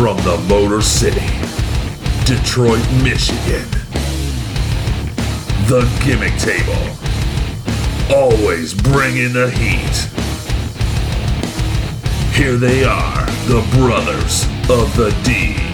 From the Motor City, Detroit, Michigan. The Gimmick Table. Always bringing the heat. Here they are, the brothers of the D.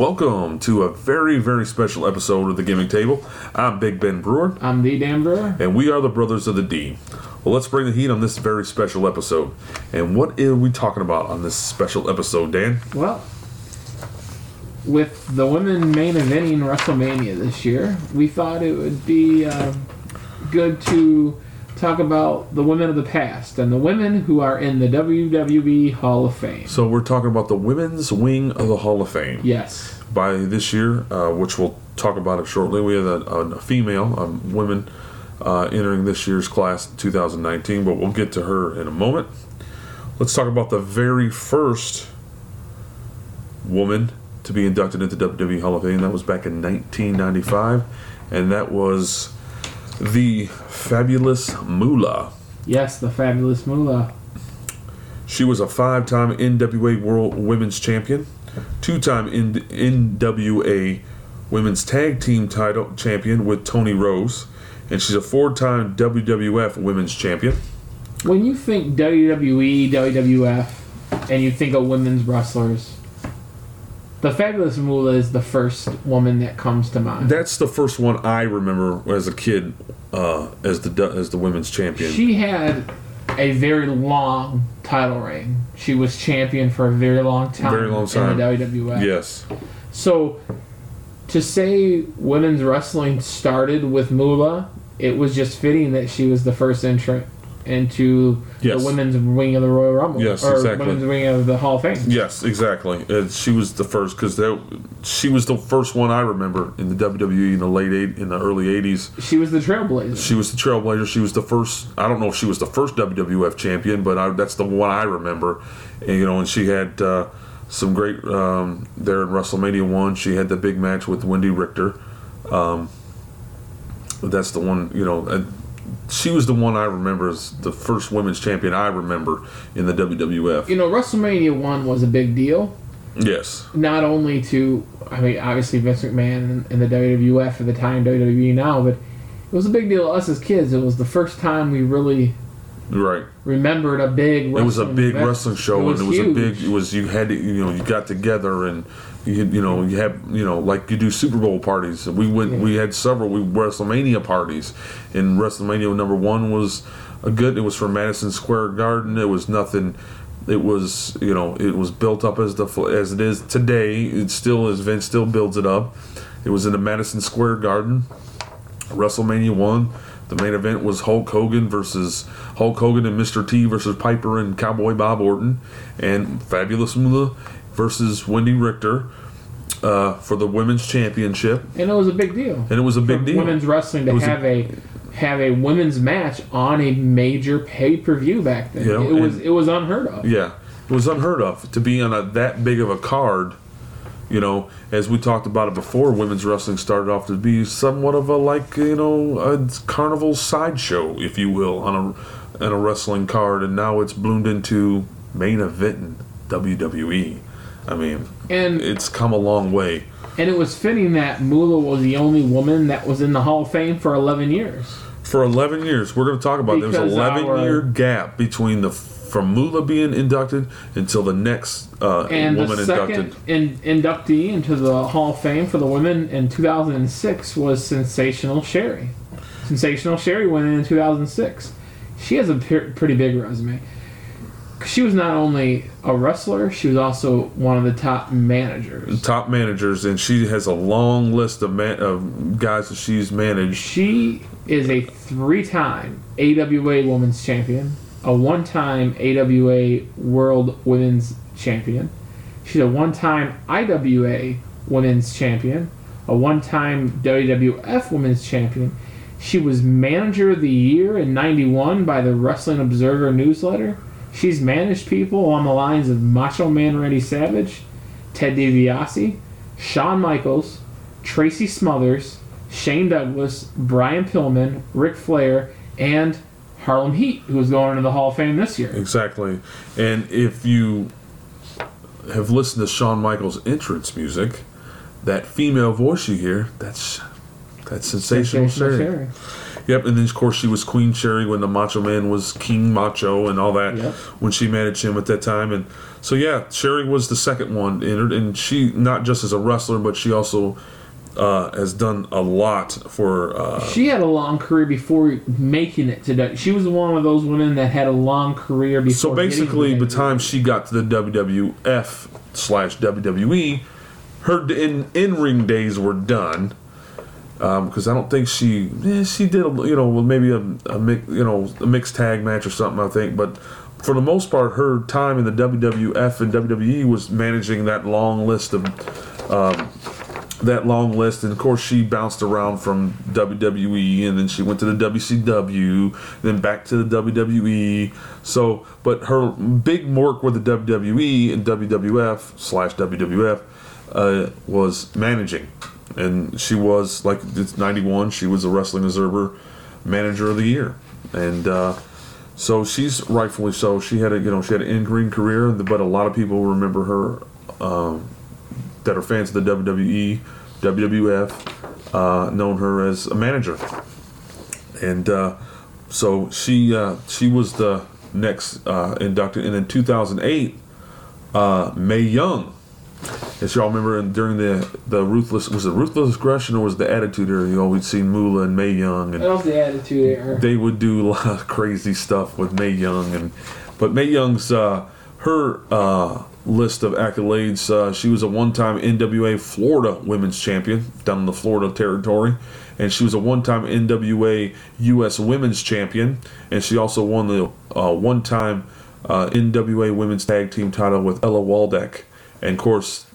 Welcome to a very, very special episode of the Gimmick Table. I'm Big Ben Brewer, I'm the Dan Brewer. and we are the Brothers of the D. Well, let's bring the heat on this very special episode. And what are we talking about on this special episode, Dan? Well, with the women main eventing WrestleMania this year, we thought it would be uh, good to talk about the women of the past and the women who are in the WWE Hall of Fame. So, we're talking about the women's wing of the Hall of Fame. Yes. By this year, uh, which we'll talk about it shortly, we have a, a female, a women uh, entering this year's class 2019, but we'll get to her in a moment. Let's talk about the very first woman to be inducted into WWE Hall of Fame. That was back in 1995, and that was the fabulous Moolah. Yes, the fabulous Moolah. She was a five-time NWA World Women's Champion, two-time NWA Women's Tag Team Title Champion with Toni Rose, and she's a four-time WWF Women's Champion. When you think WWE, WWF, and you think of women's wrestlers, the fabulous Moolah is the first woman that comes to mind. That's the first one I remember as a kid uh, as the as the women's champion. She had a very long title reign. She was champion for a very long time. Very long time. in the WWF. yes, So to say women's wrestling started with Moolah, it was just fitting that she was the first entrant into Yes. the women's wing of the Royal Rumble. Yes, or exactly. women's wing of the Hall of Fame. yes, exactly. Uh, she was the first because she was the first one I remember in the WWE in the late eight in the early '80s. She was the trailblazer. She was the trailblazer. She was the first. I don't know if she was the first WWF champion, but I, that's the one I remember. And, you know, and she had uh, some great um, there in WrestleMania one. She had the big match with Wendi Richter. Um, that's the one. You know, she was the one I remember as the first women's champion I remember in the WWF. you know, WrestleMania 1 was a big deal. Yes. not only to, I mean, obviously Vince McMahon and the WWF at the time, WWE now, but it was a big deal to us as kids. It was the first time we really Right. remembered a big. It was a big event. wrestling show, It was and it was huge. a big. It was you had to, you know, you got together and you, you know, you have, you know, like you do Super Bowl parties. We went, we had several we WrestleMania parties, and WrestleMania number one was a good. It was from Madison Square Garden. It was nothing. It was, you know, it was built up as the as it is today. It still is. Vince still builds it up. It was in the Madison Square Garden. WrestleMania one. The main event was Hulk Hogan versus Hulk Hogan and Mr. T versus Piper and Cowboy Bob Orton, and Fabulous Moolah versus Wendi Richter uh, for the women's championship. and it was a big deal. And it was a big deal. Women's wrestling to was a- have a, have a women's match on a major pay per view back then. You know, it was it was unheard of. Yeah, it was unheard of to be on a, that big of a card. You know, as we talked about it before, women's wrestling started off to be somewhat of a like you know a carnival sideshow, if you will, on a on a wrestling card, and now it's bloomed into main event in WWE. I mean, And it's come a long way. and it was fitting that Moolah was the only woman that was in the Hall of Fame for 11 years. For 11 years, we're going to talk about there's Because 11 our- year gap between the from Moolah being inducted until the next uh, And woman the second inducted. in, inductee into the Hall of Fame for the women in 2006 was Sensational Sherri. Sensational Sherri went in in 2006. She has a pe- pretty big resume. She was not only a wrestler, she was also one of the top managers. top managers, and she has a long list of man, of guys that she's managed. She is a three-time AWA Women's Champion, a one-time AWA World Women's Champion. She's a one-time IWA Women's Champion, a one-time WWF Women's Champion. She was Manager of the Year in 91 by the Wrestling Observer newsletter. She's managed people on the lines of Macho Man Randy Savage, Ted DiBiase, Shawn Michaels, Tracy Smothers, Shane Douglas, Brian Pillman, Ric Flair, and Harlem Heat, who's going into the Hall of Fame this year. Exactly. And if you have listened to Shawn Michaels' entrance music, that female voice you hear, that's that's sensational, Sensational Sherri. Sherri. Yep, and then of course she was Queen Sherri when the Macho Man was King Macho and all that Yep. when she managed him at that time. And so yeah, Sherri was the second one entered, and she not just as a wrestler, but she also uh, has done a lot for. Uh, She had a long career before making it to W. She was one of those women that had a long career before. so basically, by the time she got to the WWF slash WWE, her in in ring days were done. Because I don't think she eh, she did a, you know maybe a, a mi- you know a mixed tag match or something I think but for the most part her time in the WWF and WWE was managing that long list of um, that long list and of course she bounced around from WWE and then she went to the WCW then back to the WWE so but her big work with the WWE and WWF slash WWF uh, was managing. And she was like it's 91 she was a wrestling observer manager of the year. And uh, so she's rightfully so. She had a you know she had an in-ring career but a lot of people remember her um, that are fans of the WWE WWF uh, known her as a manager. And uh, so she uh, she was the next uh, inducted. And in 2008 uh, Mae Young as y'all remember in- during the the ruthless was it ruthless aggression or was it the attitude era? You always seen Moolah and Mae Young and that was the attitude era. they would do a lot of crazy stuff with Mae Young and but Mae Young's uh, her uh, list of accolades uh, she was a one-time NWA Florida women's champion down in the Florida territory and she was a one-time NWA US women's champion and she also won the uh, one-time uh, NWA women's tag team title with Ella Waldek and of course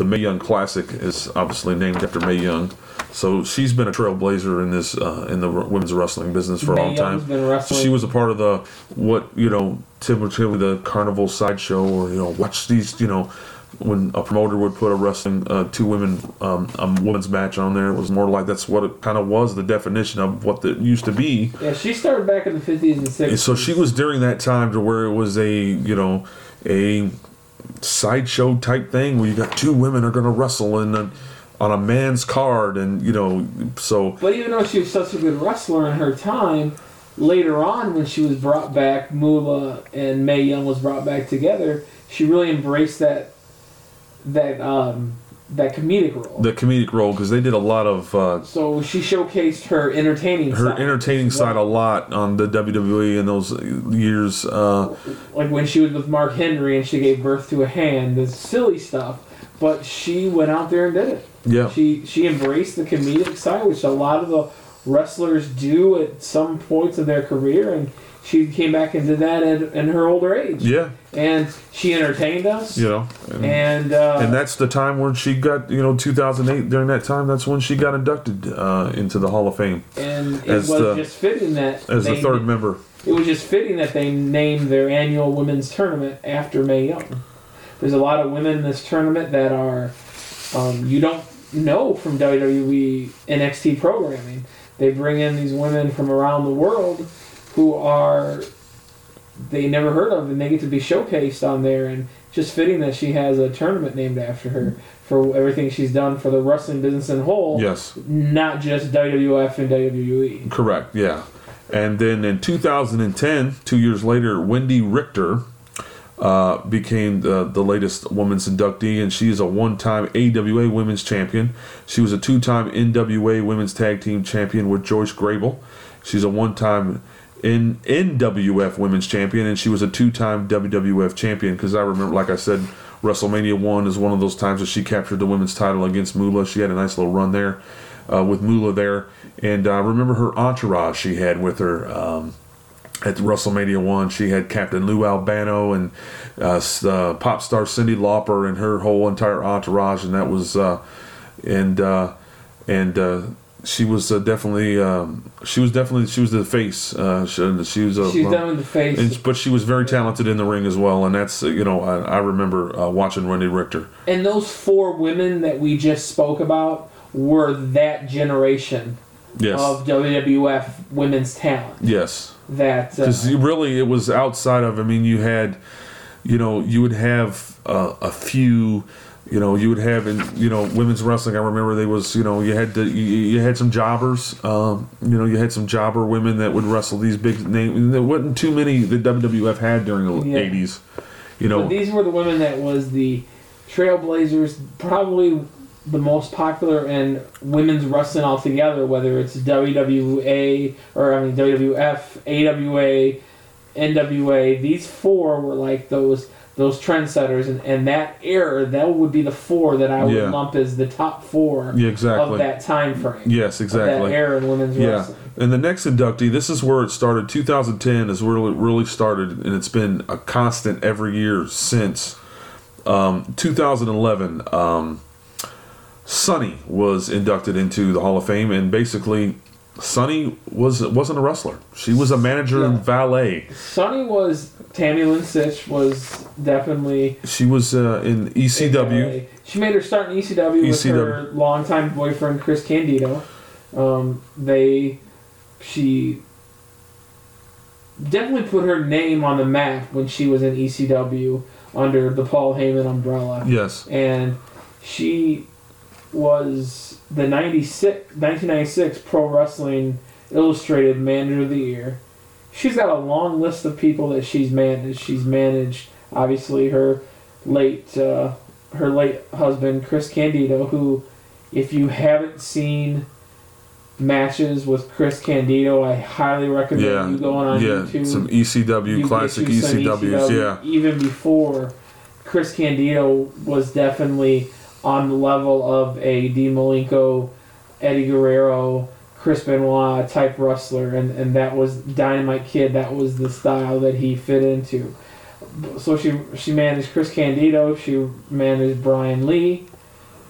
the Mae Young Classic is obviously named after Mae Young. So she's been a trailblazer in this uh, in the women's wrestling business for a long time. She was a part of the what you know typically the carnival sideshow or you know watch these you know when a promoter would put a wrestling uh, two women um, a women's match on there it was more like that's what it kind of was the definition of what it used to be Yeah, she started back in the 50s and 60s. so she was during that time to where it was a you know a sideshow type thing where you got two women are going to wrestle in a, on a man's card and you know so But even though she was such a good wrestler in her time, later on when she was brought back, Moolah and Mae Young was brought back together. She really embraced that that um, that comedic role. the comedic role because they did a lot of uh, so she showcased her entertaining her side. entertaining side a lot on the WWE in those years. Uh, like when she was with Mark Henry and she gave birth to a hand, the silly stuff. But she went out there and did it. Yeah, She she embraced the comedic side, which a lot of the wrestlers do at some points of their career, and she came back and did that at, in her older age. yeah, And she entertained us. you know, and, And uh, and that's the time when she got you know 2008. During that time, that's when she got inducted uh, into the Hall of Fame and it as was the- just fitting that as the they- third member. It was just fitting that they named their annual women's tournament after Mae Young. There's a lot of women in this tournament that are um, you don't know from WWE NXT programming. They bring in these women from around the world who are they never heard of, and they get to be showcased on there. And just fitting that she has a tournament named after her for everything she's done for the wrestling business in whole, Yes. not just WWF and. WWE. Correct, yeah. And then in 2010, two years later, Wendi Richter uh, became the, the latest women's inductee, and she is a one time AWA women's champion. She was a two time NWA women's tag team champion with Joyce Grable. She's a one time in NWF women's champion, and she was a two time WWF champion. Because I remember, like I said, WrestleMania 1 is one of those times that she captured the women's title against Moolah. She had a nice little run there uh, with Moolah there. And I remember her entourage she had with her. Um, at WrestleMania one, she had Captain Lou Albano and uh, uh, pop star Cyndi Lauper and her whole entire entourage, and that was uh, and uh, and uh, she was uh, definitely um, she was definitely she was the face. Uh, she, she was a She's well, with the face. and, but she was very talented in the ring as well, and that's you know I, I remember uh, watching Wendi Richter. and those four women that we just spoke about were that generation Yes, of WWF women's talent. yes. That uh, because really it was outside of i mean you had you know you would have uh, a few you know you would have in you know women's wrestling i remember they was you know you had the, you, you had some jobbers um, you know you had some jobber women that would wrestle these big names there wasn't too many that wwf had during the Yeah. 80s you but know these were the women that was the Trailblazers, probably the most popular in women's wrestling altogether, whether it's WWA or I mean WWF, AWA, NWA. These four were like those those trendsetters, and, and that era that would be the four that I would Yeah. lump as the top four yeah exactly. of exactly that time frame. yes Of that exactly era in women's Yeah, wrestling. and the next inductee, this is where it started. 2010 is where it really started, and it's been a constant every year since. Um, 2011, um, Sunny was inducted into the Hall of Fame, and basically, Sunny was wasn't a wrestler. She was a manager and Yeah. valet. Sunny was Tammy Lynn Sytch was definitely She was uh, in ECW. She made her start in ECW, with ECW. her longtime boyfriend Chris Candido. Um, they, she definitely put her name on the map when she was in ECW under the Paul Heyman umbrella, Yes, and she was the 96, 1996 Pro Wrestling Illustrated Manager of the Year. She's got a long list of people that she's managed. She's managed, obviously, her late uh, her late husband Chris Candido, who, if you haven't seen matches with Chris Candido, I highly recommend yeah, you going on yeah. YouTube. Some ECW You classic get you some ECWs. Yeah, Even before Chris Candido was definitely on the level of a Dean Malenko, Eddie Guerrero, Chris Benoit type wrestler, and, and that was Dynamite Kid. That was the style that he fit into. So she she managed Chris Candido. She managed Brian Lee,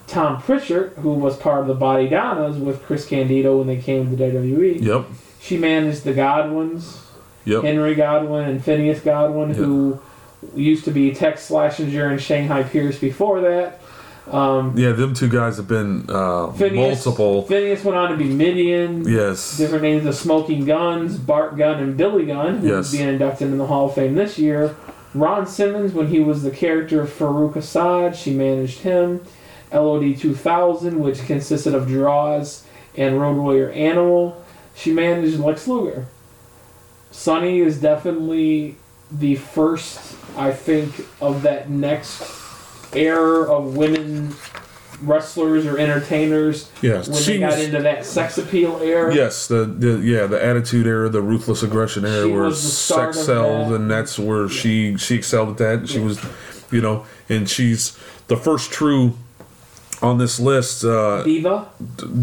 Tom Pritchard, who was part of the Body Donnas with Chris Candido when they came to WWE. yep, She managed the Godwinns. yep. Henry Godwinn and Phineas Godwinn, who used to be Tex Slazenger and Shanghai Pierce before that. Um, Yeah, them two guys have been uh, Phineas, multiple. Phineas went on to be Mideon. Yes. Different names of Smoking Gunns, Bart Gunn, and Billy Gunn, who's Yes. being inducted in the Hall of Fame this year. Ron Simmons, when he was the character of Faarooq Asaad, she managed him. LOD 2000, which consisted of Droz and Road Warrior Animal, she managed Lex Luger. Sunny is definitely the first, I think, of that next era of women wrestlers or entertainers Yes. when She they got was- into that sex appeal era. Yes, the, the yeah the attitude era, the ruthless aggression era, She where was the start sex excelled, that. and that's where she she excelled at that. She Yeah. was, you know, and she's the first true on this list. Uh, Diva.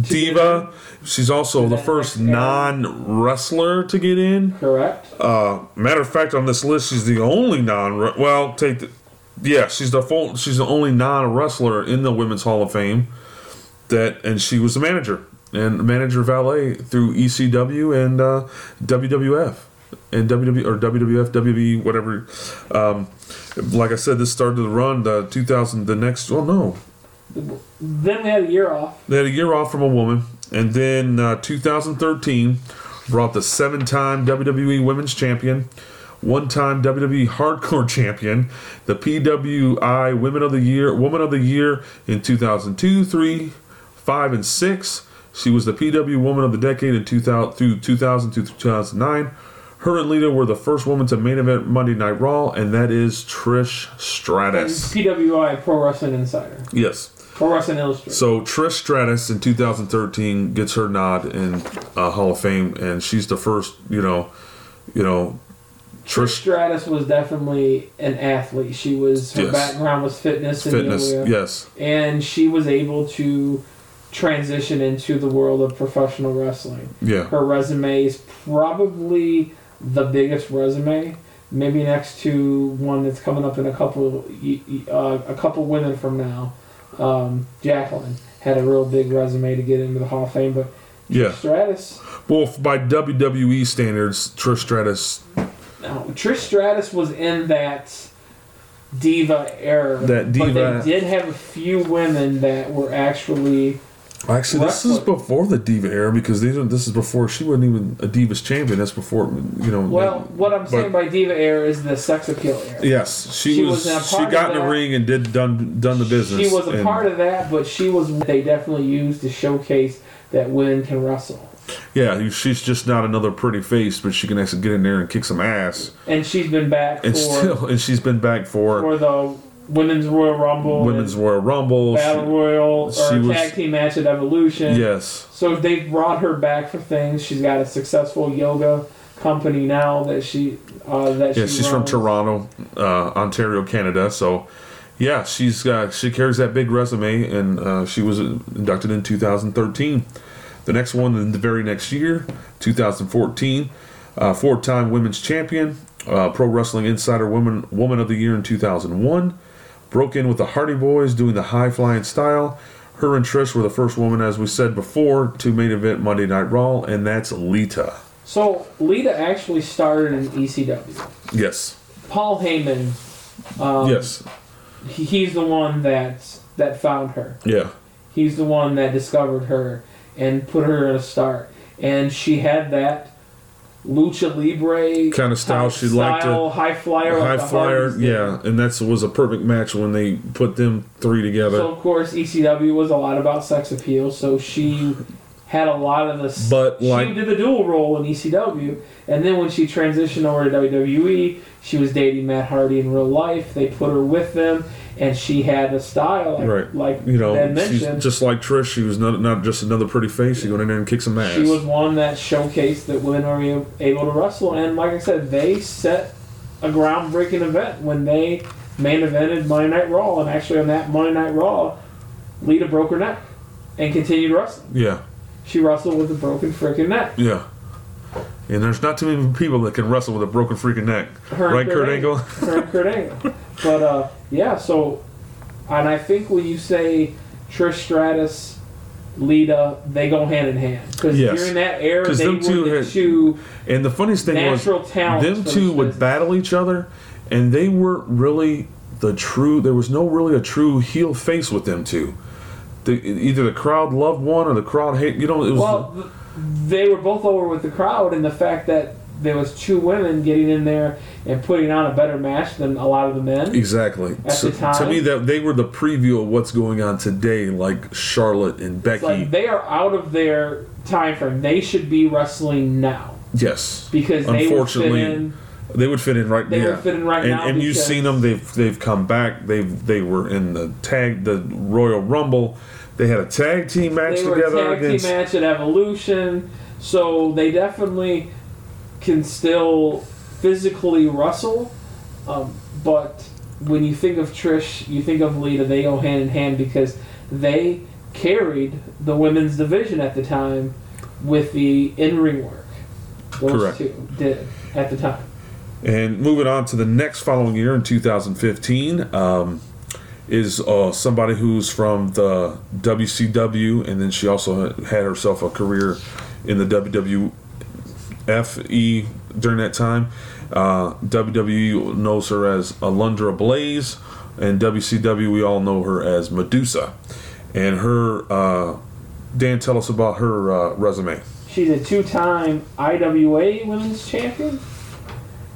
diva. She's also the first non wrestler to get in. Correct. Uh, matter of fact, on this list, she's the only non. Well, take the. Yeah, she's the full, she's the only non wrestler in the Women's Hall of Fame. That and she was the manager and manager valet through ECW and uh, WWF and WW or WWF WWE whatever. Um, like I said, this started the run. The 2000, the next. Oh no, Then we had a year off. they had a year off from a woman, and then uh, 2013 brought the seven-time WWE Women's Champion, one-time WWE Hardcore Champion, the PWI Women of the Year, Woman of the Year in 2002, three, five, and six. She was the PW Woman of the Decade in 2000 through 2000 to 2009. Her and Lita were the first woman to main event Monday Night Raw, and that is Trish Stratus. PWI Pro Wrestling Insider. Yes. Pro Wrestling Illustrated. So Trish Stratus in 2013 gets her nod in uh, Hall of Fame, and she's the first, you know, you know, Trish Trish Stratus was definitely an athlete. She was her Yes. background was fitness and fitness. yoga, Yes, and she was able to transition into the world of professional wrestling. yeah, Her resume is probably the biggest resume, maybe next to one that's coming up in a couple uh, a couple women from now. Um, Jacqueline had a real big resume to get into the Hall of Fame, but Yeah. Stratus. Well, by WWE standards, Trish Stratus, No, Trish Stratus was in that diva era. That diva- But they did have a few women that were actually. actually, this is before the Diva era because these are, this is before she wasn't even a Divas champion. That's before you know. Well, what I'm saying but- by diva era is the sex appeal era. Yes, she, She was. was she got in the ring and did done done the business. She was a and- part of that, but she was they definitely used to showcase that women can wrestle. Yeah, she's just not another pretty face, but she can actually get in there and kick some ass. And she's been back And for still, and she's been back for, for the women's Royal Rumble, Women's Royal Rumble. Battle She- Royal, or she was- tag team match at Evolution. yes, So they've brought her back for things. She's got a successful yoga company now that she uh, that yeah, she she's from. Toronto, uh, Ontario, Canada. So, yeah, she's got she carries that big resume, and uh, she was inducted in 2013. The next one in the very next year, 2014, uh, four-time women's champion, uh, Pro Wrestling Insider Woman Woman of the Year in 2001. Broke in with the Hardy Boys doing the high flying style. Her and Trish were the first woman, as we said before, to main event Monday Night Raw, and that's Lita. So Lita actually started in ECW. Yes. Paul Heyman, um, yes. he, he's the one that that found her. Yeah. He's the one that discovered her and put her in a start. And she had that lucha libre Kinda style she'd like to- style, high flyer, high flyer, yeah, and that was a perfect match when they put them three together. So of course ECW was a lot about sex appeal, so she had a lot of this. But, like- she did the dual role in ECW, and then when she transitioned over to WWE, she was dating Matt Hardy in real life. They put her with them, and she had a style like, right, like you know, she's just like Trish. She was not not just another pretty face. She go in there and kick some ass. She was one that showcased that women are able to wrestle, and like I said, they set a groundbreaking event when they main evented Monday Night Raw, and actually on that Monday Night Raw, Lita broke her neck and continued wrestling. yeah, She wrestled with a broken freaking neck. yeah. And there's not too many people that can wrestle with a broken freaking neck, Her right, Kurt Angle? Her and Kurt Angle. But uh, yeah, so, and I think when you say Trish Stratus, Lita, they go hand in hand because Yes. during that era, they them were two the had- two And the funniest thing was, them two would business. battle each other, and they weren't really the true. There was no really a true heel face with them two. The, either the crowd loved one or the crowd hate. You know, it was. Well, they were both over with the crowd, and the fact that there was two women getting in there and putting on a better match than a lot of the men. Exactly. At So, the time- to me, that they were the preview of what's going on today, like Charlotte and Becky. like they are out of their time frame. They should be wrestling now yes, because they would fit Unfortunately, in. they would fit in right. They yeah. would fit in right and, now. And you've seen them. They've they've come back. They've they were in the tag the Royal Rumble. They had a tag team match They were together a tag against. team match at Evolution, so they definitely can still physically wrestle. Um, but when you think of Trish, you think of Lita. They go hand in hand because they carried the women's division at the time with the in-ring work. Those Correct. two did at the time. And moving on to the next following year in 2015 um, is uh, somebody who's from the WCW, and then she also had herself a career in the WWFE during that time. Uh, WWE knows her as Alundra Blaze, and WCW we all know her as Medusa. And her, uh, Dan, tell us about her uh, resume. She's a two-time IWA Women's Champion.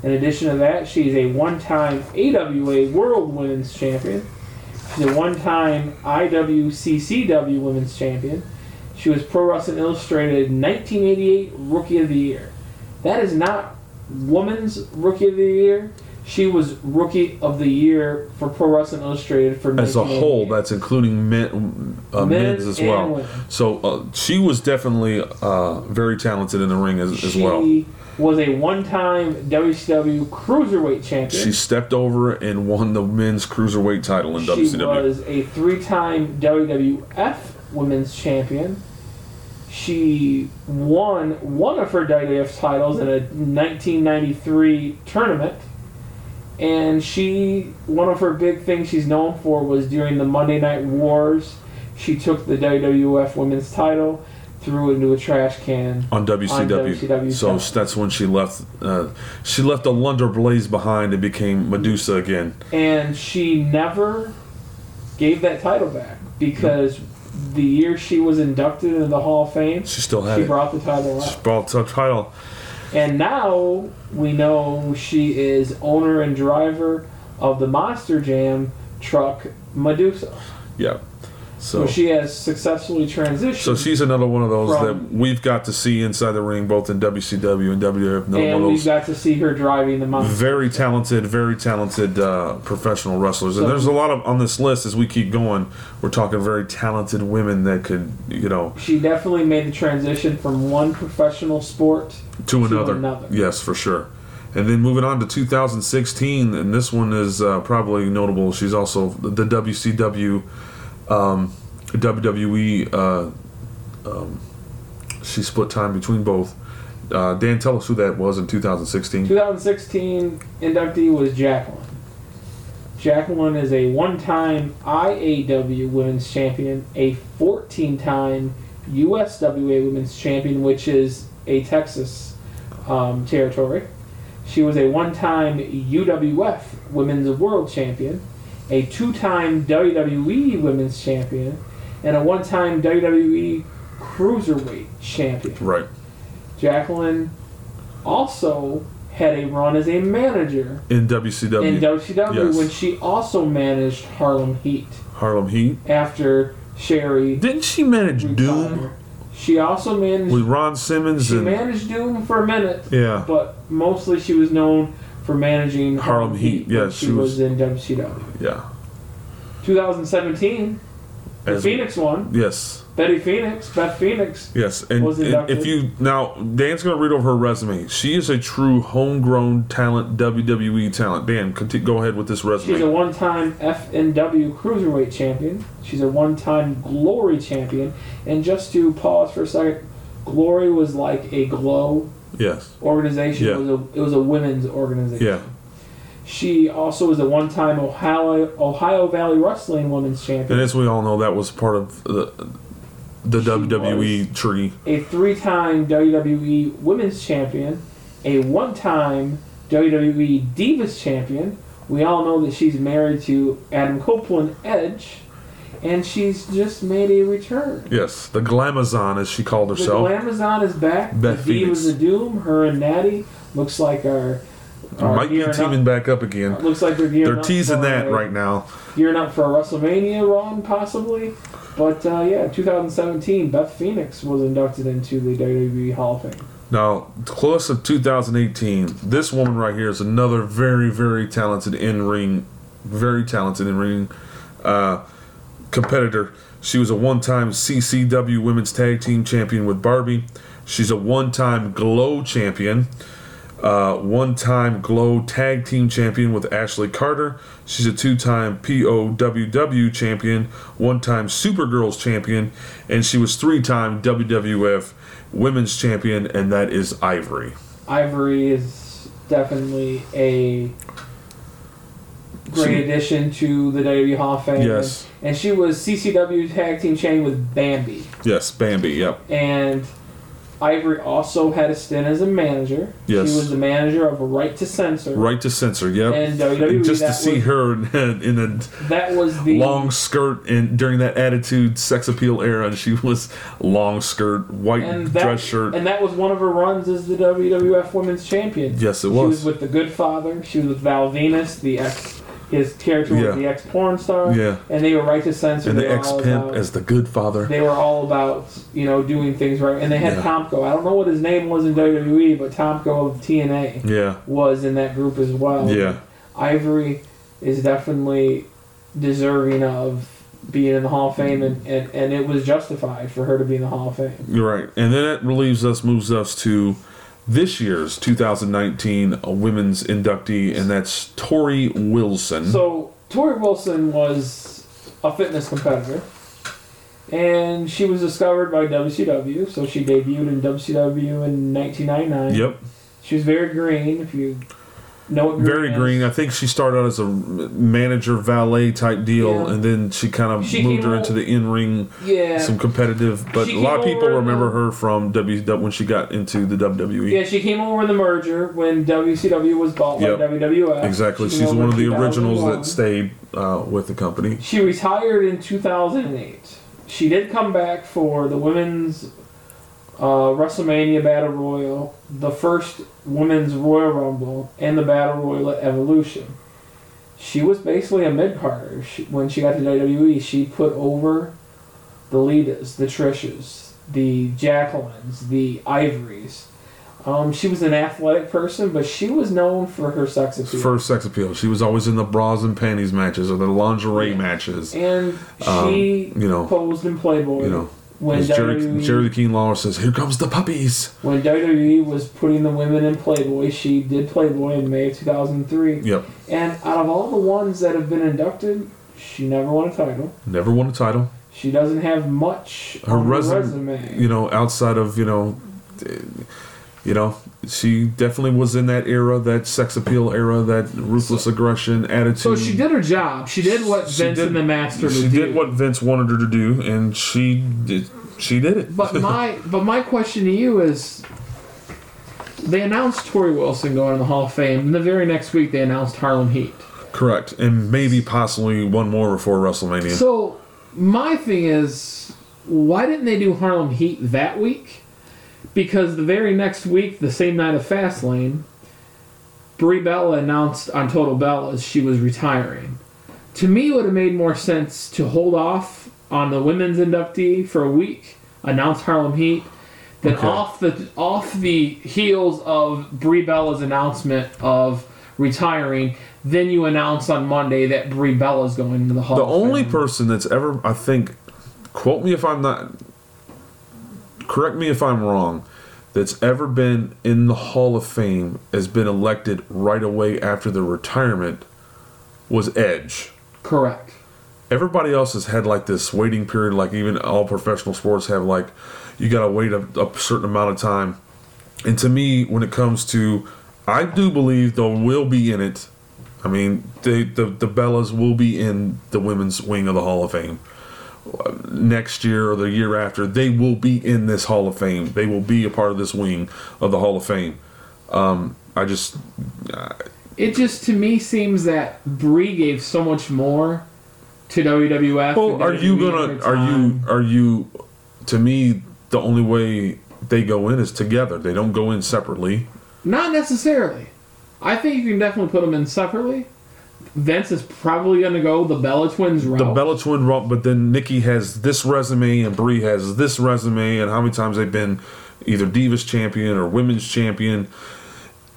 In addition to that, she's a one-time AWA World Women's Champion. She's a one-time IWCCW Women's Champion. She was Pro Wrestling Illustrated 1988 Rookie of the Year. That is not woman's Rookie of the Year. She was Rookie of the Year for Pro Wrestling Illustrated for As a whole, that's including men, uh, Men men's as well. So uh, she was definitely uh, very talented in the ring as, as she well. was a one-time WCW Cruiserweight Champion. She stepped over and won the men's cruiserweight title in She WCW. She was a three-time WWF Women's Champion. She won one of her WWF titles in a 1993 tournament. And she, one of her big things she's known for was during the Monday Night Wars. She took the WWF Women's title. threw it into a trash can. on WCW. WCW so that's when she left. Uh, she left Alundra Blaze behind and became Medusa again. And she never gave that title back because the year she was inducted into the Hall of Fame, She still had she it. brought the title She brought the title. And now we know she is owner and driver of the Monster Jam truck Medusa. Yeah. So, So. she has successfully transitioned. So she's another one of those that we've got to see inside the ring, both in WCW and WWF. Another and one of we those got to see her driving the Monster. very talented, very talented uh, professional wrestlers. And there's a lot of on this list as we keep going. We're talking very talented women that could, you know, She definitely made the transition from one professional sport to To another. another. Yes, for sure. And then moving on to 2016, and this one is uh, probably notable. She's also the WCW, um, WWE. Uh, um, she split time between both. Uh, Dan, tell us who that was in 2016. 2016 inductee was Jacqueline. Jacqueline is a one-time IAW Women's Champion, a 14-time USWA Women's Champion, which is a Texas um, territory. She was a one-time UWF Women's World Champion, a two-time WWE Women's Champion, and a one-time WWE Cruiserweight Champion. Right. Jacqueline also had a run as a manager In WCW. in WCW Yes. when she also managed Harlem Heat Harlem Heat. after Sherri Didn't she manage Doom. She also managed with Ron Simmons she and managed Doom for a minute, yeah, but mostly she was known for managing Harlem Heat. Yes, she, she was, was- in WCW. yeah. 2017, the As- Phoenix one, Yes. Betty Phoenix, Beth Phoenix. Yes, and, was and if you now Dan's going to read over her resume. She is a true homegrown talent, WWE talent. Dan, conti- go ahead with this resume. She's a one-time FNW Cruiserweight Champion. She's a one-time Glory Champion. And just to pause for a second, Glory was like a Glow yes, organization. Yeah. It was a it was a women's organization. yeah, She also was a one-time Ohio Ohio Valley Wrestling Women's Champion. and as we all know, that was part of the the She WWE tree. a three-time WWE Women's Champion, a one-time WWE Divas Champion. We all know that she's married to Adam Copeland Edge, and she's just made a return. Yes, the Glamazon, as she called herself. The. Glamazon is back. Beth the Divas Phoenix. of Doom, her and Natty, looks like are, are Might be teaming up. back up again. Looks like they're gearing They're teasing that a- right now. Gearing up for a WrestleMania run, possibly. But uh, yeah, 2017, Beth Phoenix was inducted into the WWE Hall of Fame. Now, close to 2018, this woman right here is another very, very talented in ring, very talented in ring uh, competitor. She was a one time CCW Women's Tag Team Champion with Barbie. She's a one time Glow Champion, uh, one time Glow Tag Team Champion with Ashley Carter. She's a two time POWW Champion, one time Supergirls Champion, and she was three time WWF Women's Champion, and that is Ivory. Ivory is definitely a great She- addition to the WWE Hall of Fame. Yes. And she was CCW Tag Team Champion with Bambi. Yes, Bambi, yep. And Ivory also had a stint as a manager. Yes. She was the manager of Right to Censor. Right to censor, yep. And WWE, just to see was- her in, in a That was the long skirt and during that attitude sex appeal era and she was long skirt white and that, dress shirt and that was one of her runs as the WWF Women's Champion. yes it was. She was was with the Good Father. She was with Val Venis, the ex, his character Yeah. was the ex porn star. Yeah. And they were right to censor. and the ex pimp as the good father They were all about you know doing things right, and they had Yeah. Tomko. I don't know what his name was in WWE, but Tomko of TNA yeah was in that group as well. yeah Ivory is definitely deserving of being in the Hall of Fame, and, and, and it was justified for her to be in the Hall of Fame. you're right and then that relieves us moves us to this year's 2019 women's inductee and that's Torrie Wilson So Torrie Wilson was a fitness competitor, and she was discovered by WCW. So she debuted in WCW in 1999. yep She was very green. If you know what very green. I think she started out as a manager valet type deal, Yeah. and then she kind of She moved her into the in ring, Yeah. some competitive. But She a lot of people remember the- her from W when she got into the WWE. Yeah, she came over in the merger when WCW was bought Yep. by WWF. Exactly, She she's one of the originals that stayed uh, with the company. She retired in 2008. She did come back for the women's uh, WrestleMania Battle Royal, the first women's Royal Rumble, and the Battle Royal at Evolution. She was basically a mid carder when she got to WWE. She put over the Litas, the Trishas, the Jacquelines, the Ivories. Um, she was an athletic person, but she was known for her sex appeal. First sex appeal. She was always in the bras and panties matches or the lingerie Yeah. matches. and Um, she you know, posed in Playboy. you know, when Jerry, WWE, Jerry the King Lawler says, "Here comes the puppies." when WWE was putting the women in Playboy, she did Playboy in May of 2003. Yep, And out of all the ones that have been inducted, she never won a title. never won a title. She doesn't have much Her on her resume- resume. you know, outside of you know, you know, she definitely was in that era, that sex appeal era, that ruthless aggression attitude. so she did her job. She did what She Vince did- and the Master She would do. did what Vince wanted her to do, and she did. She did it. But my but my question to you is, they announced Torrie Wilson going in the Hall of Fame, and the very next week they announced Harlem Heat. correct, and maybe possibly one more before WrestleMania. So my thing is, why didn't they do Harlem Heat that week? Because the very next week, the same night of Fastlane, Brie Bella announced on Total Bellas she was retiring. To me, it would have made more sense to hold off on the women's inductee for a week, announce Harlem Heat, then Okay. off the off the heels of Brie Bella's announcement of retiring, then you announce on Monday that Brie Bella's going into the Hall. the only person that's ever, I think, quote me if I'm not, correct me if I'm wrong, that's ever been in the Hall of Fame has been elected right away after their retirement was Edge. Correct. everybody else has had like this waiting period like even all professional sports have like you gotta wait a, a certain amount of time and to me when it comes to i do believe they will be in it i mean they, the, the bellas will be in the women's wing of the hall of fame next year or the year after they will be in this hall of fame they will be a part of this wing of the hall of fame um, i just It just to me seems that Brie gave so much more to WWF. Well, are you gonna? Are you? Are you? To me, the only way they go in is together. They don't go in separately. Not necessarily. I think you can definitely put them in separately. Vince is probably going to go the Bella Twins route. The Bella Twin rump, but then Nikki has this resume and Brie has this resume, and how many times they've been either Divas champion or Women's champion.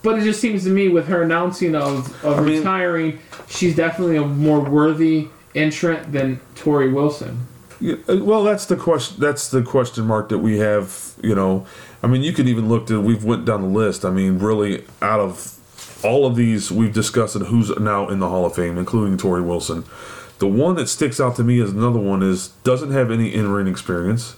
but it just seems to me with her announcing of, of mean- retiring, she's definitely a more worthy entrant than Torrie Wilson. Yeah, uh, well, that's the question. That's the question mark that we have. You know, I mean, you could even look to. We've went down the list. I mean, really, out of all of these, we've discussed and who's now in the Hall of Fame, including Torrie Wilson. The one that sticks out to me as another one is doesn't have any in-ring experience,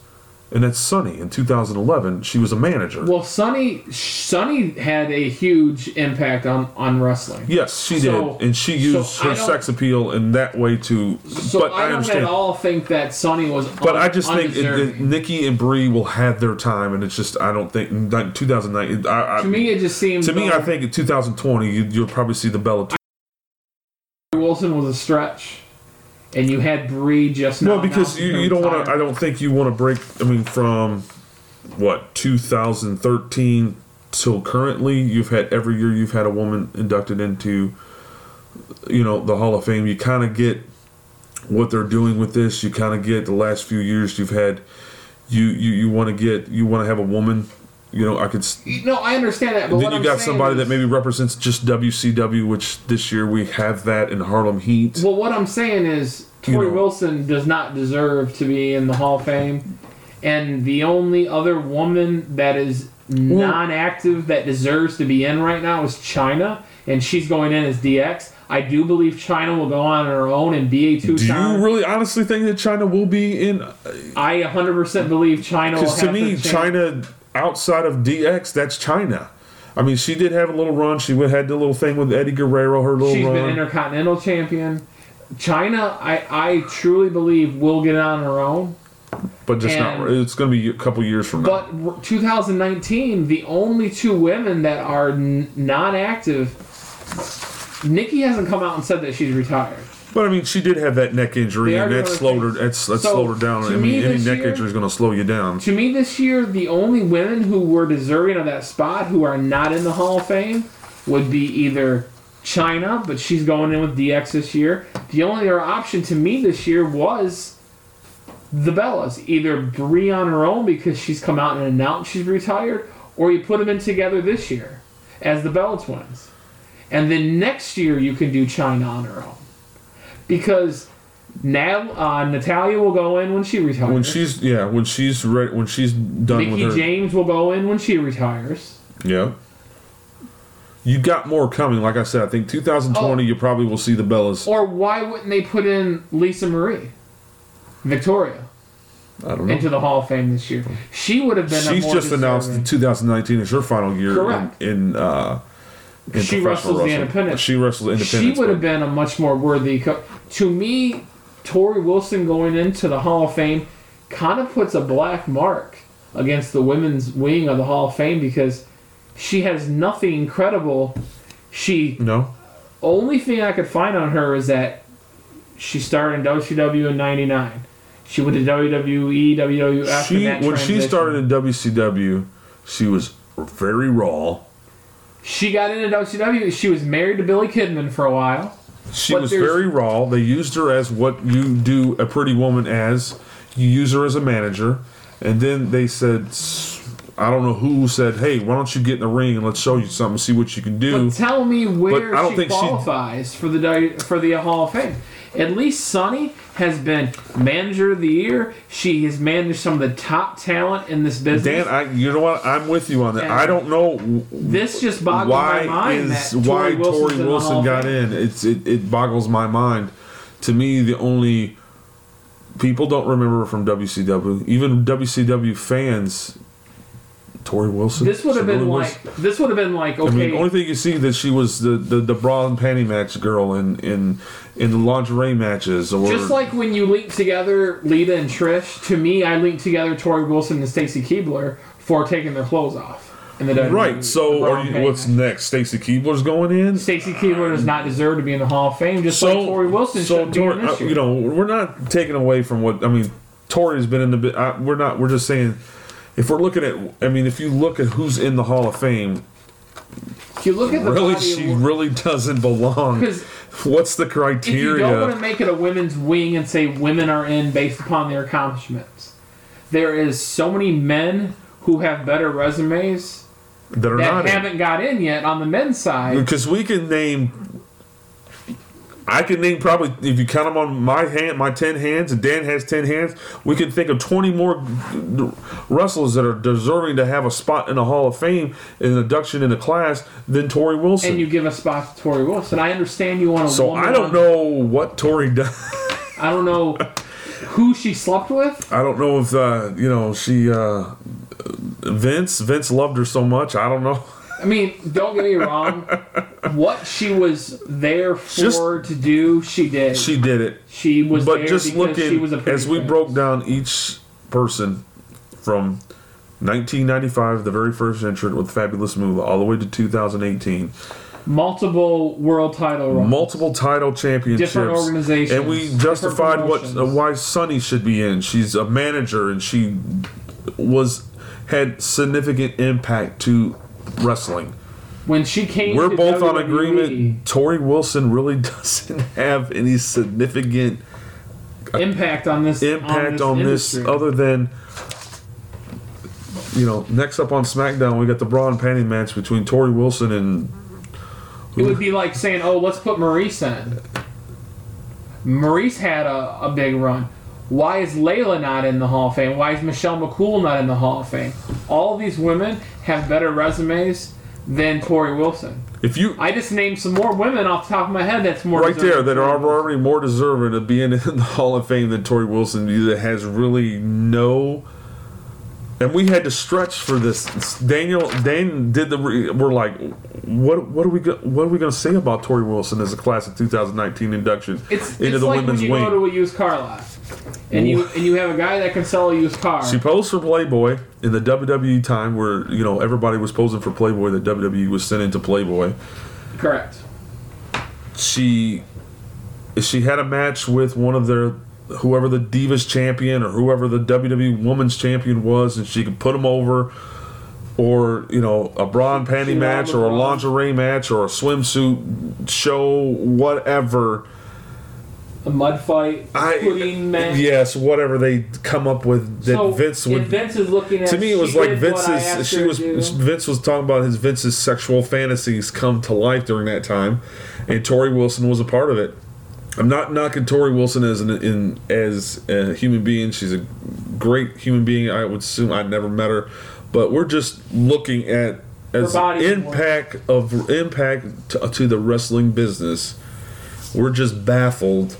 and that's Sunny. In 2011, she was a manager. Well, Sunny Sunny had a huge impact on, on wrestling. yes, she So- did, and she used so her sex appeal in that way to. So but I, I, don't understand. at all think that Sunny was. But un- I just think it, undeserving. Nikki and Brie will have their time, and it's just I don't think 2009. I, I, to me, it just seems. to me, I think in 2020 you, you'll probably see the Bella. Wilson was a stretch, and you had Brie just now. Well, because you, you don't want to. I don't think you want to break. I mean, from what 2013 till currently, you've had every year you've had a woman inducted into, you know, the Hall of Fame. You kind of get what they're doing with this. You kind of get the last few years you've had. You you, you want to get you want to have a woman. You know, I could. No, I understand that, but then you I'm got somebody is- that maybe represents just WCW, which this year we have that in Harlem Heat. Well, what I'm saying is You Torrie know. Wilson does not deserve to be in the Hall of Fame, and the only other woman that is non-active that deserves to be in right now is Chyna, and she's going in as DX. I do believe Chyna will go on her own and be a Do two-time. you really honestly think that Chyna will be in? Uh, I 100% believe Chyna Because to me, Chyna outside of DX, that's Chyna. I mean, she did have a little run. She went had the little thing with Eddie Guerrero, her little She's run. been intercontinental champion. Chyna, I, I truly believe will get on her own. but just not. It's going to be a couple years from now. But 2019, the only two women that are n- non-active, Nikki hasn't come out and said that she's retired. But I mean, she did have that neck injury, and that slowed her. That's that So, slowed her down. I mean, me any neck year- injury is going to slow you down. To me, this year, the only women who were deserving of that spot who are not in the Hall of Fame would be either Chyna, but she's going in with DX this year. The only other option to me this year was the Bellas. Either Brie on her own because she's come out and announced she's retired, or you put them in together this year as the Bella twins. And then next year you can do Chyna on her own. Because now uh, Natalya will go in when she retires. When she's yeah, when she's ready, when she's done Mickie with her, James will go in when she retires. yeah. You got more coming. Like I said, I think 2020, Oh. you probably will see the Bellas. Or why wouldn't they put in Lisa Marie, Victoria, I don't know. into the Hall of Fame this year? She would have been. a She's just announced deserving- that 2019 is her final year Correct. in, in, uh, in She professional wrestles the wrestling. independent. She wrestles She independent. She would have been a much more worthy. Co- to me, Torrie Wilson going into the Hall of Fame kind of puts a black mark against the women's wing of the Hall of Fame because she has nothing incredible. She No, only thing I could find on her is that she started in WCW in '99. She went to WWE, WWF. she in that when she started in WCW, she was very raw. She got into WCW. She was married to Billy Kidman for a while. She was very raw. They used her as what you do a pretty woman as. You use her as a manager, and then they said, I don't know who said, "Hey, why don't you get in the ring and let's show you something, see what you can do." But tell me where I don't she think she- qualifies for the for the Hall of Fame. At least Sunny has been manager of the year. She has managed some of the top talent in this business. Dan, I you know what? I'm with you on that. And- I don't know this just boggles why my mind is that why Torrie Wilson's Torrie Wilson got in. It's it, it boggles my mind. To me, the only people don't remember from WCW. Even WCW fans, Torrie Wilson. This would have been really was- like this would have been like okay. I mean, only thing you see that she was the, the, the bra and panty match girl in in in the lingerie matches, or Just like when you link together Lita and Trish, to me, I link together Torrie Wilson and Stacy Keibler for taking their clothes off in the WWE. right. So, the are you, what's next? Stacy Keibler's going in. Stacy Keibler does not deserve to be in the Hall of Fame, just like Torrie Wilson so Torrie- uh, you know, we're not taking away from what I mean. Torrie's been in the. I, we're not. We're just saying. If we're looking at, I mean, if you look at who's in the Hall of Fame, if you look at the really, she of, really doesn't belong. What's the criteria? if you don't want to make it a women's wing and say women are in based upon their accomplishments, there is so many men who have better resumes That are that not in. haven't got in yet on the men's side. because we can name. I can name probably if you count them on my hand, my ten hands, and Dan has ten hands. We can think of twenty more wrestlers that are deserving to have a spot in the Hall of Fame, an induction in the class, than Torrie Wilson. And you give a spot to Torrie Wilson. I understand you want to. so I don't know what Torrie does. I don't know who she slept with. I don't know if uh, you know she uh, Vince Vince loved her so much. I don't know. I mean, don't get me wrong. what she was there for Just- to do, she did. She did it. She was but there just because she was a looking pretty as we face. broke down each person from 1995, the very first entrant with Fabulous Moolah, all the way to 2018, multiple world title runs. multiple title championships, Different organizations, and we different justified what promotions. uh, why Sunny should be in. She's a manager, and she was had significant impact to wrestling. when she came, We're both on agreement. Torrie Wilson really doesn't have any significant Impact on this impact on this, industry. other than you know next up on SmackDown we got the bra and panty match between Torrie Wilson and It would be like saying, "Oh, let's put Maryse in." Maryse had a, a big run. Why is Layla not in the Hall of Fame? Why is Michelle McCool not in the Hall of Fame? All these women have better resumes than Torrie Wilson. if you I just named some more women off the top of my head that's more right there that are already more deserving of being in the Hall of Fame than Torrie Wilson that has really no and we had to stretch for this. Daniel, Dan did the. We're like, what? What are we? Go, what are we going to say about Torrie Wilson as a class of 2019 induction It's, into it's the like women's when you wing? go to a used car lot, and you and you have a guy that can sell a used car. She posed for Playboy in the WWE time where you know everybody was posing for Playboy. That WWE was sent into Playboy. Correct. She she had a match with one of their whoever the Divas champion or whoever the WWE Women's champion was, and she could put them over. Or you know a bra and panty match, or a lingerie match, or a swimsuit show, whatever. A mud fight, I pudding match. yes, whatever they come up with that so Vince would Vince is looking at. to me it was like did what I asked Vince's she was do. Vince was talking about his Vince's sexual fantasies come to life during that time and Torrie Wilson was a part of it. I'm not knocking Torrie Wilson as an in as a human being. She's a great human being. I would assume I never met her, but we're just looking at as impact of impact to, to the wrestling business. We're just baffled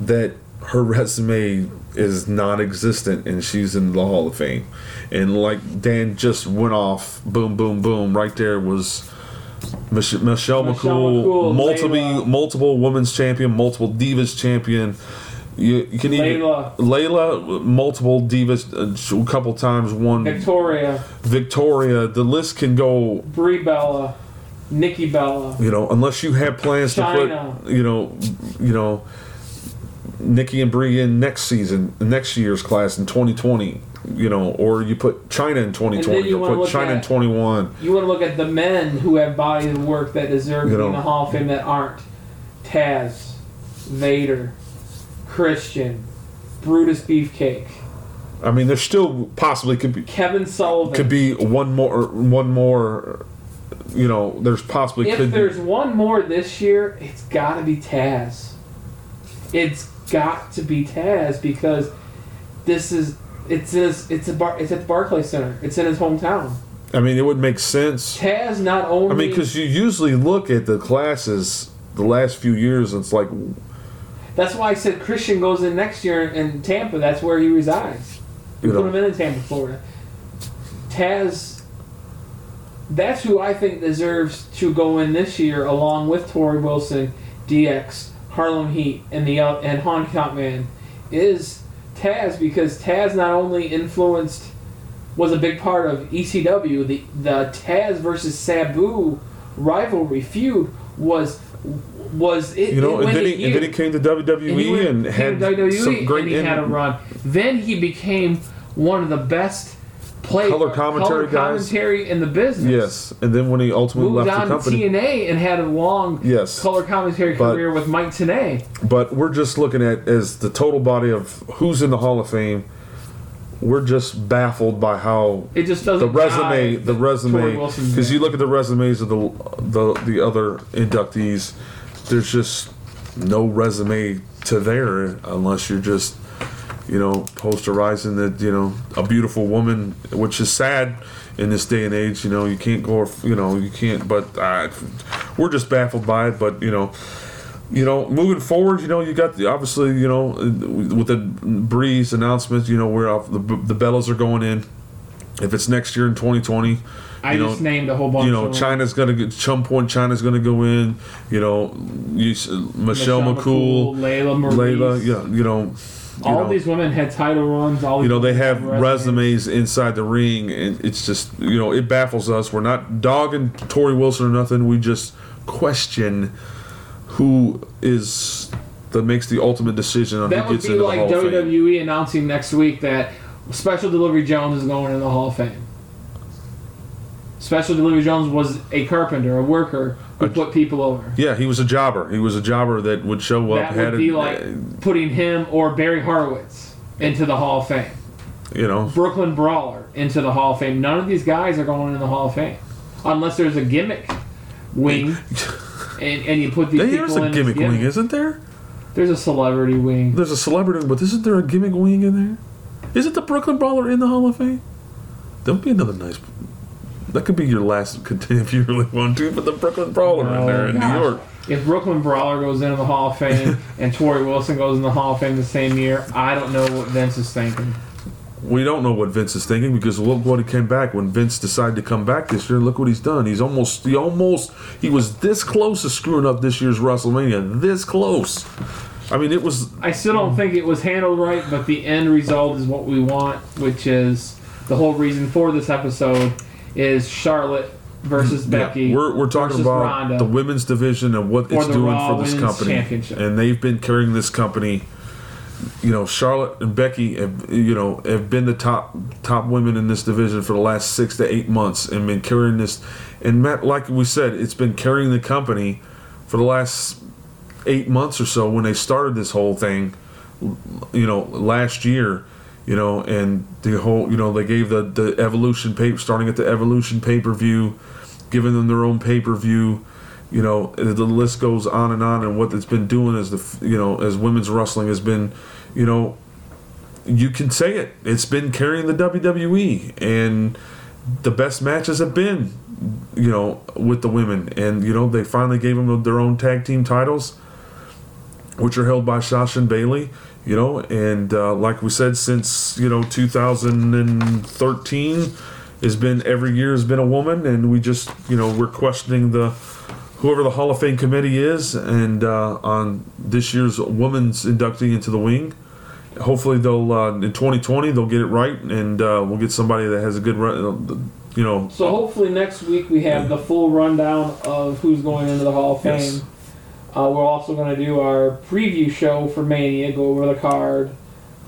that her resume is non-existent and she's in the Hall of Fame. And like Dan just went off, boom, boom, boom. Right there was Mich- Michelle, Michelle McCool, McCool, multiple Layla. multiple women's champion, multiple divas champion. You, you can even Layla. Layla, multiple divas, uh, a couple times One Victoria, Victoria. The list can go Brie Bella, Nikki Bella. you know, unless you have plans Chyna. to put, you know, you know, Nikki and Brie in next season, next year's class in 2020, you know, or you put Chyna in 2020, you or put Chyna in 21. You want to look at the men who have bodies of work that deserve You to be in the Hall of Fame that aren't. Taz, Vader, Christian, Brutus Beefcake, I mean, there still possibly could be Kevin Sullivan. could be one more, one more. You know, there's possibly if could be. there's one more this year, it's got to be Taz. It's got to be Taz because this is it's in his, it's a bar, it's at the Barclays Center. It's in his hometown. I mean, it would make sense. Taz not only I mean, because you usually look at the classes the last few years, and it's like, That's why I said Christian goes in next year in Tampa. That's where he resides. We You put know. him in, in Tampa, Florida. Taz, that's who I think deserves to go in this year, along with Torrie Wilson, DX, Harlem Heat, and the uh, and Honky Tonk Man, is Taz because Taz not only influenced was a big part of ECW. The the Taz versus Sabu rivalry feud was was it. you know, it and then he, and then he came to WWE And he went- and, had WWE some great and he in- had a run. Then he became one of the best play Color commentary color guys. commentary in the business. Yes, and then when he ultimately Moved left on the company, to TNA and had a long Yes. color commentary But- career with Mike Tenay. but we're just looking at as the total body of who's in the Hall of Fame. We're just baffled by how It just the doesn't. the resume, the resume, because you look at the resumes of the the the other inductees. There's just no resume to there unless you're just you know posterizing that you know a beautiful woman, which is sad in this day and age. You know you can't go, you know you can't. But uh, we're just baffled by it. But you know you know, moving forward, you know, you got the obviously, you know, with the Brie's announcement, you know, where off the the Bellas are going in. If it's next year in 2020, I you know, just named a whole bunch. you know. Chyna's gonna get some point. Chyna's gonna go in. You know, you, s- Michelle, McCool, Layla Maryse. Layla, yeah, you know, all know, these women had title runs. All you know they have had resumes inside the ring, and it's just you know it baffles us. We're not dogging Torrie Wilson or nothing. We just question who is that makes the ultimate decision on That who gets into like the Hall of Fame. WWE announcing next week that Special Delivery Jones is going in the Hall of Fame. Special Delivery Jones was a carpenter, a worker who A- put people over. Yeah, he was a jobber. He was a jobber that would show up. That had would be a, like putting him or Barry Horowitz into the Hall of Fame. you know, Brooklyn Brawler into the Hall of Fame. None of these guys are going in the Hall of Fame unless there's a gimmick wing, and, and you put these there's people a as gimmick wing, gimmick. isn't there? There's a celebrity wing. There's a celebrity, but isn't there a gimmick wing in there? Isn't the Brooklyn Brawler in the Hall of Fame? That would be another nice. That could be your last if you really want to. Put the Brooklyn Brawler in there Oh, in New. York. If Brooklyn Brawler goes into the Hall of Fame and Torrie Wilson goes in the Hall of Fame the same year, I don't know what Vince is thinking. we don't know what Vince is thinking because look what he came back when Vince decided to come back this year. Look what he's done. He's almost, he almost, he was this close to screwing up this year's WrestleMania. This close. I mean, it was I still don't think it was handled right, but the end result is what we want, which is the whole reason for this episode is Charlotte versus Becky. Yeah, we're, we're talking about Ronda. the women's division and what it's doing Raw for this company. And they've been carrying this company. You know, Charlotte and Becky have you know have been the top top women in this division for the last six to eight months and been carrying this. And Matt, like we said, it's been carrying the company for the last eight months or so when they started this whole thing. You know, last year you know, and the whole, you know, they gave the the evolution pay starting at the evolution pay per view, giving them their own pay per view. You know, the list goes on and on, and what it's been doing is the, you know, as women's wrestling has been, you know, you can say it. It's been carrying the WWE, and the best matches have been, you know, with the women, and you know, they finally gave them their own tag team titles, which are held by Sasha and Bayley you know and uh, like we said since you know 2013 has been every year has been a woman and we just you know we're questioning the whoever the hall of fame committee is and uh, on this year's women's inductee into the wing hopefully they'll uh, in 2020 they'll get it right and uh, we'll get somebody that has a good run you know So hopefully next week we have the full rundown of who's going into the Hall of Fame. Yes. Uh, we're also going to do our preview show for Mania, go over the card,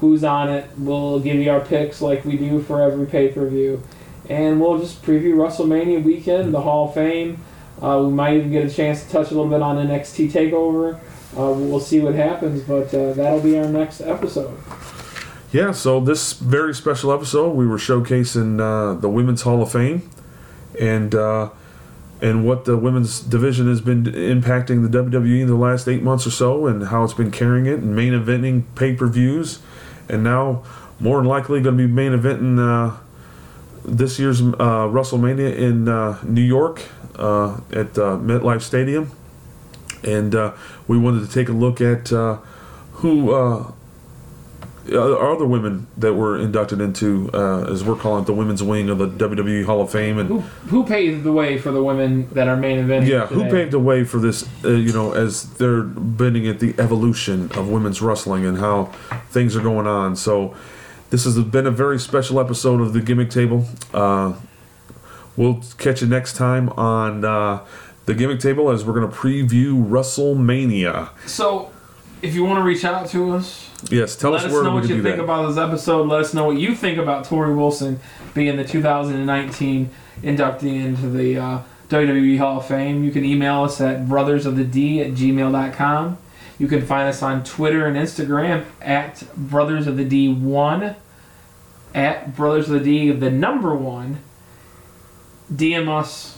who's on it. We'll give you our picks like we do for every pay per view. And we'll just preview WrestleMania weekend, the Hall of Fame. Uh, we might even get a chance to touch a little bit on NXT TakeOver. Uh, we'll see what happens, but uh, that'll be our next episode. yeah so this very special episode we were showcasing uh, the women's hall of fame and uh, and what the women's division has been impacting the WWE in the last eight months or so, and how it's been carrying it and main eventing pay per views, and now more than likely going to be main eventing uh, this year's uh, WrestleMania in uh, New York uh, at uh, MetLife Stadium, and uh, we wanted to take a look at who. Uh, other women that were inducted into, uh, as we're calling it, the women's wing of the WWE Hall of Fame, and Who, who paved the way for the women that are main event? yeah, who paved the way for this? Uh, you know, as they're bending at the evolution of women's wrestling and how things are going on. So, this has been a very special episode of the Gimmick Table. Uh, we'll catch you next time on uh, the Gimmick Table as we're going to preview WrestleMania. So, if you want to reach out to us, Yes, tell let us us where know what you think that. about this episode. Let us know what you think about Torrie Wilson being the 2019 inductee into the uh, WWE Hall of Fame. You can email us at brothersofthed at gmail.com. You can find us on Twitter and Instagram at Brothers of the D1, at Brothers of the D, the number one. DM us,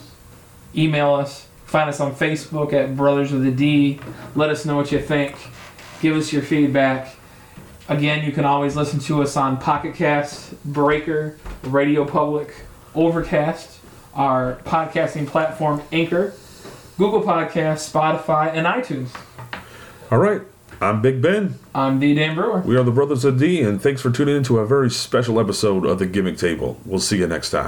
email us, find us on Facebook at Brothers of the D. Let us know what you think. Give us your feedback. Again, you can always listen to us on Pocket Cast, Breaker, Radio Public, Overcast, our podcasting platform Anchor, Google Podcasts, Spotify, and iTunes. All right, I'm Big Ben. I'm D. Dan Brewer. We are the Brothers of D, and thanks for tuning in to a very special episode of the Gimmick Table. We'll see you next time.